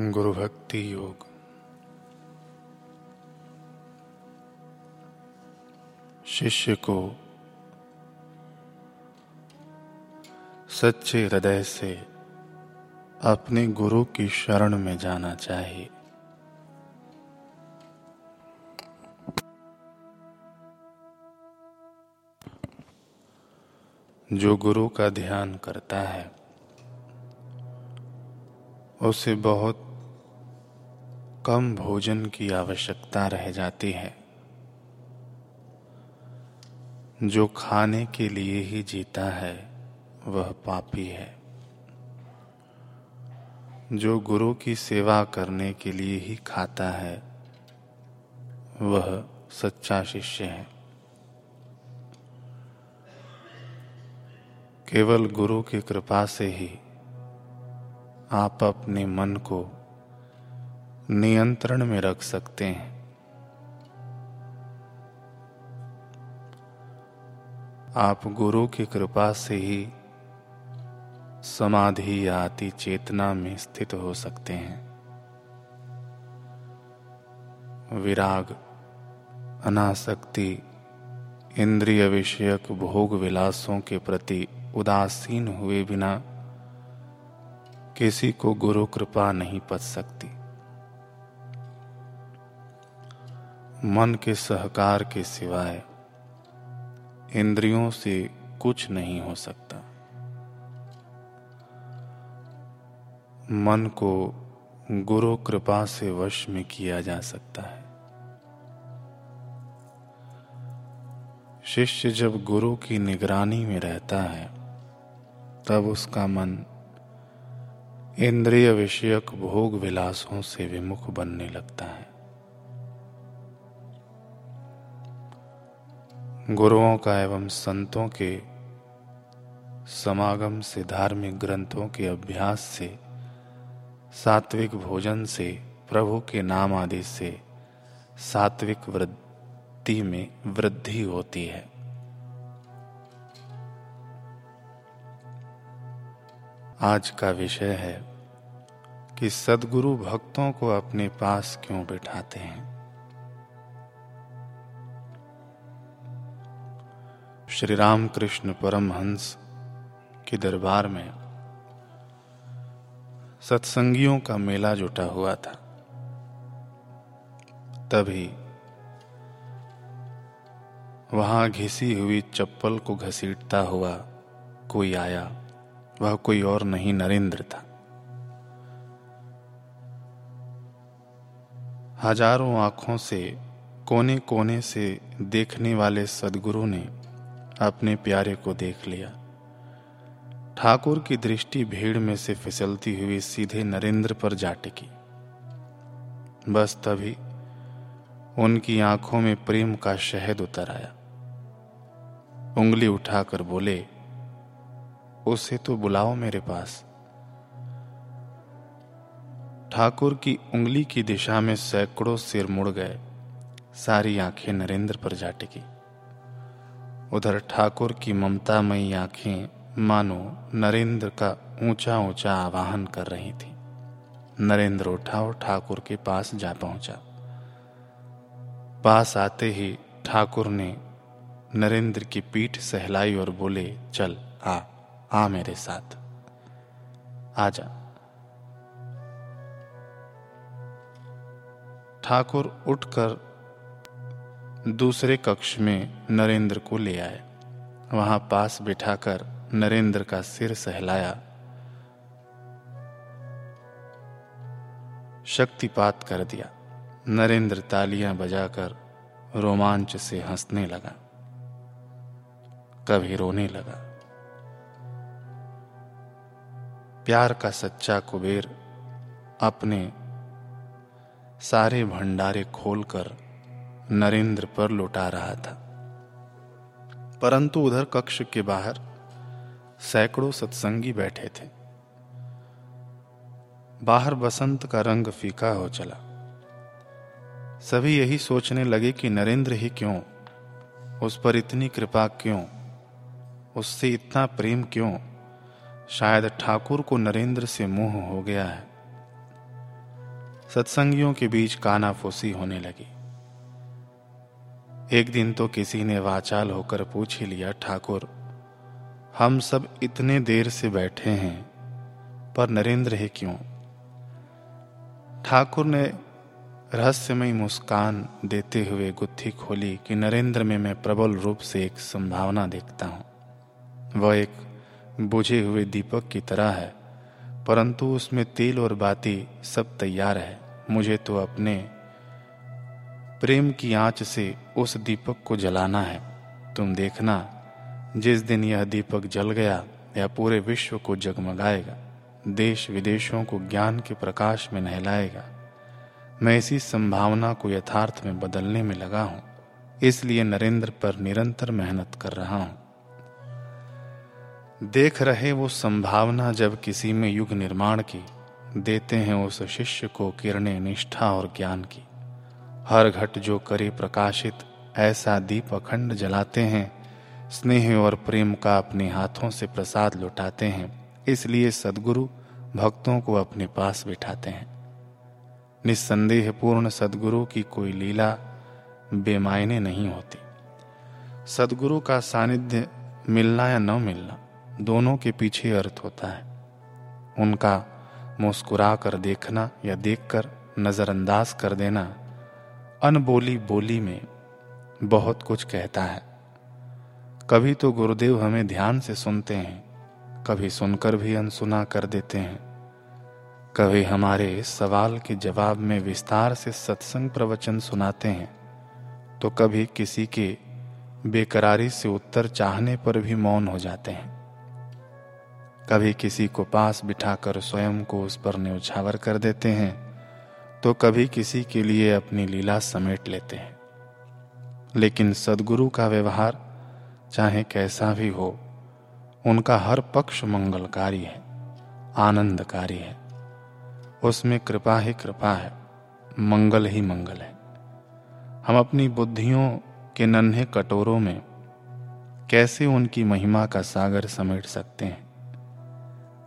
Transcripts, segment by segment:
गुरु भक्ति योग। शिष्य को सच्चे हृदय से अपने गुरु की शरण में जाना चाहिए। जो गुरु का ध्यान करता है, उसे बहुत कम भोजन की आवश्यकता रह जाती है। जो खाने के लिए ही जीता है, वह पापी है। जो गुरु की सेवा करने के लिए ही खाता है, वह सच्चा शिष्य है। केवल गुरु की कृपा से ही आप अपने मन को नियंत्रण में रख सकते हैं। आप गुरु की कृपा से ही समाधि या अति चेतना में स्थित हो सकते हैं। विराग, अनासक्ति, इंद्रिय विषयक भोग विलासों के प्रति उदासीन हुए बिना किसी को गुरु कृपा नहीं पच सकती। मन के सहकार के सिवाय इंद्रियों से कुछ नहीं हो सकता। मन को गुरु कृपा से वश में किया जा सकता है। शिष्य जब गुरु की निगरानी में रहता है, तब उसका मन इंद्रिय विषयक भोग विलासों से विमुख बनने लगता है। गुरुओं का एवं संतों के समागम से, धार्मिक ग्रंथों के अभ्यास से, सात्विक भोजन से, प्रभु के नाम आदि से सात्विक वृद्धि में वृद्धि होती है। आज का विषय है कि सदगुरु भक्तों को अपने पास क्यों बिठाते हैं? श्री रामकृष्ण परमहंस के दरबार में सत्संगियों का मेला जुटा हुआ था। तभी वहाँ घिसी हुई चप्पल को घसीटता हुआ कोई आया। वह कोई और नहीं, नरेंद्र था। हज़ारों आँखों से कोने कोने से देखने वाले सदगुरु ने अपने प्यारे को देख लिया। ठाकुर की दृष्टि भीड़ में से फिसलती हुई सीधे नरेंद्र पर जा टिकी। बस तभी उनकी आँखों में प्रेम का शहद उतर आया। उंगली उठाकर बोले, उसे तो बुलाओ मेरे पास। ठाकुर की उंगली की दिशा में सैकड़ों सिर मुड़ गए। सारी आँखें नरेंद्र पर जा टिकी। उधर ठाकुर की ममतामयी आँखें मानो नरेंद्र का ऊँचा ऊँचा आवाहन कर रही थी। नरेंद्र उठा और ठाकुर के पास जा पहुँचा। पास आते ही ठाकुर ने नरेंद्र की पीठ सहलाई और बोले, चल, आ आ मेरे साथ। आ जा। ठाकुर उठकर दूसरे कक्ष में नरेंद्र को ले आए। वहाँ पास बिठाकर नरेंद्र का सिर सहलाया। शक्तिपात कर दिया। नरेंद्र तालियाँ बजाकर रोमांच से हंसने लगा। कभी रोने लगा। प्यार का सच्चा कुबेर अपने सारे भंडारे खोलकर नरेंद्र पर लुटा रहा था। परंतु उधर कक्ष के बाहर सैकड़ों सत्संगी बैठे थे। बाहर बसंत का रंग फीका हो चला। सभी यही सोचने लगे कि नरेंद्र ही क्यों? उस पर इतनी कृपा क्यों? उससे इतना प्रेम क्यों? शायद ठाकुर को नरेंद्र से मोह हो गया है। सत्संगियों के बीच कानाफूसी होने लगी। एक दिन तो किसी ने वाचाल होकर पूछ ही लिया, ठाकुर, हम सब इतने देर से बैठे हैं, पर नरेंद्र है क्यों? ठाकुर ने रहस्यमय मुस्कान देते हुए गुत्थी खोली कि नरेंद्र में मैं प्रबल रूप से एक संभावना देखता हूँ। वह एक बुझे हुए दीपक की तरह है, परंतु उसमें तेल और बाती सब तैयार है। मुझे तो अपने प्रेम की आँच से उस दीपक को जलाना है। तुम देखना, जिस दिन यह दीपक जल गया, यह पूरे विश्व को जगमगाएगा। देश विदेशों को ज्ञान के प्रकाश में नहलाएगा। मैं इसी संभावना को यथार्थ में बदलने में लगा हूँ। इसलिए नरेंद्र पर निरंतर मेहनत कर रहा हूँ। देख रहे वो संभावना जब किसी में युग निर्माण की, देते हैं उस शिष्य को किरणें निष्ठा और ज्ञान की। हर घट जो करे प्रकाशित, ऐसा दीप अखंड जलाते हैं। स्नेह और प्रेम का अपने हाथों से प्रसाद लुटाते हैं। इसलिए सदगुरु भक्तों को अपने पास बिठाते हैं। निस्संदेह पूर्ण सदगुरु की कोई लीला बेमायने नहीं होती। सदगुरु का सानिध्य मिलना या न मिलना, दोनों के पीछे अर्थ होता है। उनका मुस्कुरा कर देखना या देखकर नजरअंदाज कर देना अनबोली बोली में बहुत कुछ कहता है। कभी तो गुरुदेव हमें ध्यान से सुनते हैं, कभी सुनकर भी अनसुना कर देते हैं। कभी हमारे सवाल के जवाब में विस्तार से सत्संग प्रवचन सुनाते हैं तो कभी किसी के बेकरारी से उत्तर चाहने पर भी मौन हो जाते हैं। कभी किसी को पास बिठाकर स्वयं को उस पर न्यौछावर कर देते हैं तो कभी किसी के लिए अपनी लीला समेट लेते हैं। लेकिन सदगुरु का व्यवहार, चाहे कैसा भी हो, उनका हर पक्ष मंगलकारी है, आनंदकारी है। उसमें कृपा ही कृपा है, मंगल ही मंगल है। हम अपनी बुद्धियों के नन्हे कटोरों में कैसे उनकी महिमा का सागर समेट सकते हैं?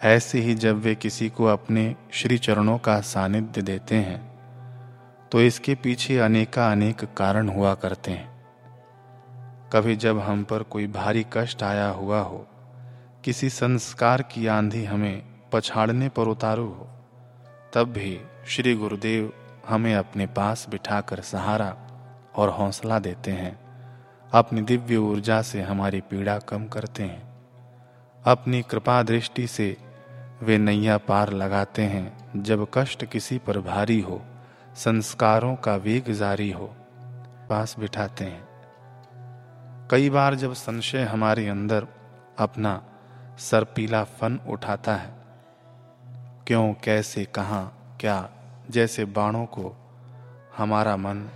ऐसे ही जब वे किसी को अपने श्री चरणों का सानिध्य देते हैं तो इसके पीछे अनेका अनेक कारण हुआ करते हैं। कभी जब हम पर कोई भारी कष्ट आया हुआ हो, किसी संस्कार की आंधी हमें पछाड़ने पर उतारू हो, तब भी श्री गुरुदेव हमें अपने पास बिठाकर सहारा और हौसला देते हैं, अपनी दिव्य ऊर्जा से हमारी पीड़ा कम करते हैं, अपनी कृपा दृष्टि से वे नैया पार लगाते हैं, जब कष्ट किसी पर भारी हो, संस्कारों का वेग जारी हो, पास बिठाते हैं। कई बार जब संशय हमारे अंदर अपना सरपीला फन उठाता है, क्यों, कैसे, कहाँ, क्या, जैसे बाणों को हमारा मन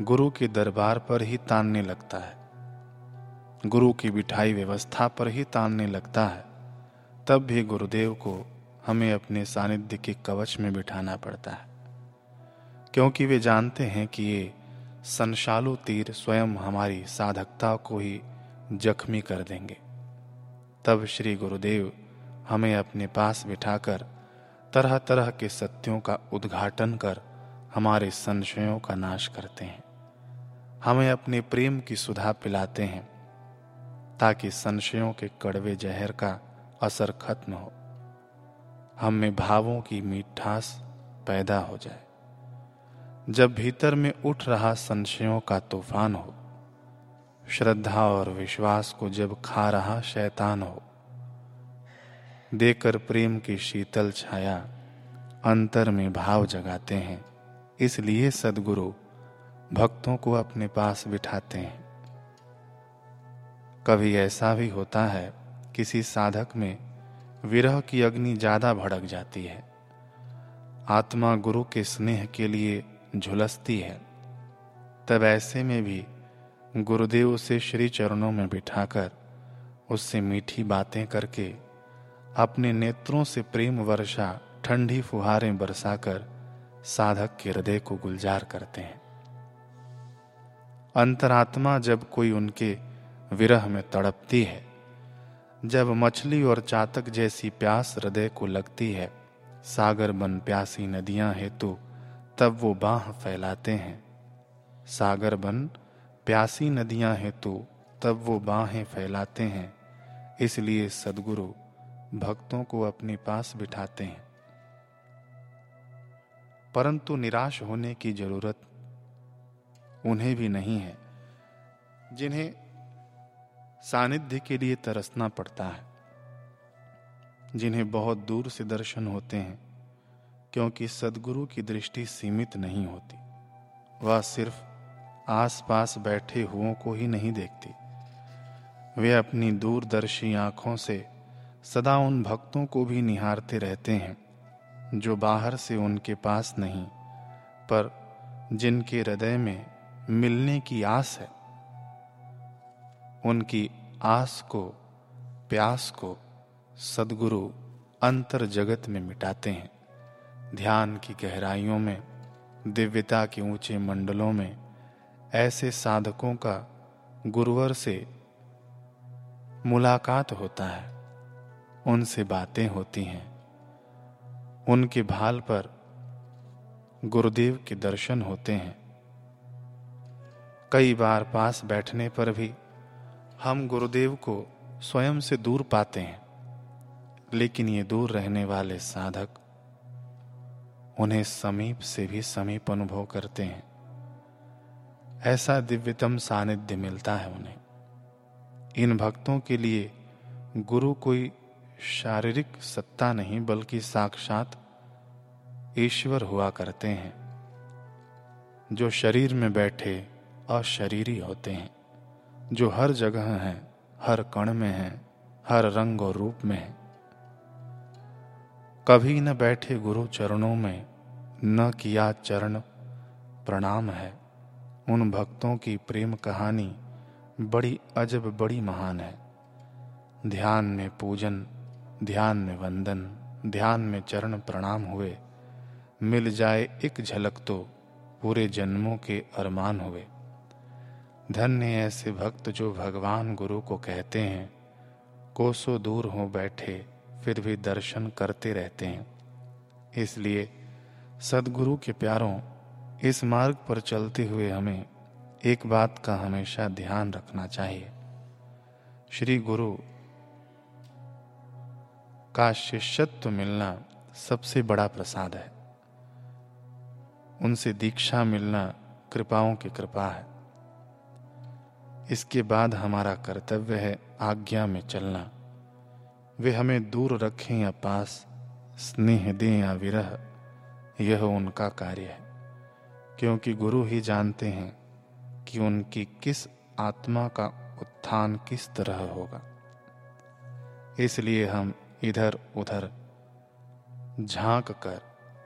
गुरु के दरबार पर ही तानने लगता है। गुरु की बिठाई व्यवस्था पर ही तानने लगता है। तब भी गुरुदेव को हमें अपने सानिध्य के कवच में बिठाना पड़ता है, क्योंकि वे जानते हैं कि ये संशालु तीर स्वयं हमारी साधकता को ही जख्मी कर देंगे। तब श्री गुरुदेव हमें अपने पास बिठाकर तरह तरह के सत्यों का उद्घाटन कर हमारे संशयों का नाश करते हैं। हमें अपने प्रेम की सुधा पिलाते हैं, ताकि संशयों के कड़वे जहर का असर खत्म हो। हम में भावों की मीठास पैदा हो जाए। जब भीतर में उठ रहा संशयों का तूफ़ान हो, श्रद्धा और विश्वास को जब खा रहा शैतान हो, देकर प्रेम की शीतल छाया अंतर में भाव जगाते हैं, इसलिए सदगुरु भक्तों को अपने पास बिठाते हैं। कभी ऐसा भी होता है किसी साधक में विरह की अग्नि ज़्यादा भड़क जाती है। आत्मा गुरु के स्नेह के लिए झुलसती है। तब ऐसे में भी गुरुदेव से श्री चरणों में बिठाकर उससे मीठी बातें करके अपने नेत्रों से प्रेम वर्षा ठंडी फुहारें बरसाकर साधक के हृदय को गुलजार करते हैं। अंतरात्मा जब कोई उनके विरह में तड़पती है जब मछली और चातक जैसी प्यास हृदय को लगती है, सागर बन प्यासी नदियाँ हेतु तो तब वो बाह फैलाते हैं। सागर बन प्यासी नदियाँ हैं तो तब वो बाहें फैलाते हैं। इसलिए सदगुरु भक्तों को अपने पास बिठाते हैं। परंतु निराश होने की ज़रूरत उन्हें भी नहीं है। जिन्हें सानिध्य के लिए तरसना पड़ता है। जिन्हें बहुत दूर से दर्शन होते हैं, क्योंकि सदगुरु की दृष्टि सीमित नहीं होती। वह सिर्फ़ आसपास बैठे हुओं को ही नहीं देखती। वे अपनी दूरदर्शी आँखों से सदा उन भक्तों को भी निहारते रहते हैं, जो बाहर से उनके पास नहीं, पर जिनके हृदय में मिलने की आस है। उनकी आस को, प्यास को सदगुरु अंतर जगत में मिटाते हैं। ध्यान की गहराइयों में, दिव्यता के ऊँचे मंडलों में, ऐसे साधकों का गुरुवर से मुलाकात होता है। उनसे बातें होती हैं। उनके भाल पर गुरुदेव के दर्शन होते हैं। कई बार पास बैठने पर भी हम गुरुदेव को स्वयं से दूर पाते हैं, लेकिन ये दूर रहने वाले साधक उन्हें समीप से भी समीप अनुभव करते हैं। ऐसा दिव्यतम सानिध्य मिलता है उन्हें। इन भक्तों के लिए गुरु कोई शारीरिक सत्ता नहीं, बल्कि साक्षात ईश्वर हुआ करते हैं, जो शरीर में बैठे और शरीरी होते हैं। जो हर जगह हैं, हर कण में हैं, हर रंग और रूप में हैं। कभी न बैठे गुरु चरणों में, न किया चरण प्रणाम है। उन भक्तों की प्रेम कहानी बड़ी अजब, बड़ी महान है। ध्यान में पूजन, ध्यान में वंदन, ध्यान में चरण प्रणाम हुए। मिल जाए एक झलक तो पूरे जन्मों के अरमान हुए। धन्य ऐसे भक्त जो भगवान गुरु को कहते हैं। कोसों दूर हो बैठे, फिर भी दर्शन करते रहते हैं। इसलिए, सदगुरु के प्यारों, इस मार्ग पर चलते हुए हमें एक बात का हमेशा ध्यान रखना चाहिए। श्री गुरु, का शिष्यत्व मिलना सबसे बड़ा प्रसाद है। उनसे दीक्षा मिलना कृपाओं की कृपा है। इसके बाद हमारा कर्तव्य है आज्ञा में चलना। वे हमें दूर रखें या पास, स्नेह दें या विरह, यह उनका कार्य है। क्योंकि गुरु ही जानते हैं कि उनकी किस आत्मा का उत्थान किस तरह होगा। इसलिए हम इधर उधर झाँक कर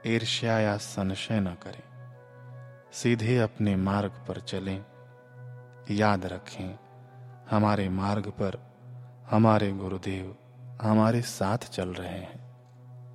ईर्ष्या या संशय न करें। सीधे अपने मार्ग पर चलें। याद रखें हमारे मार्ग पर हमारे गुरुदेव हमारे साथ चल रहे हैं।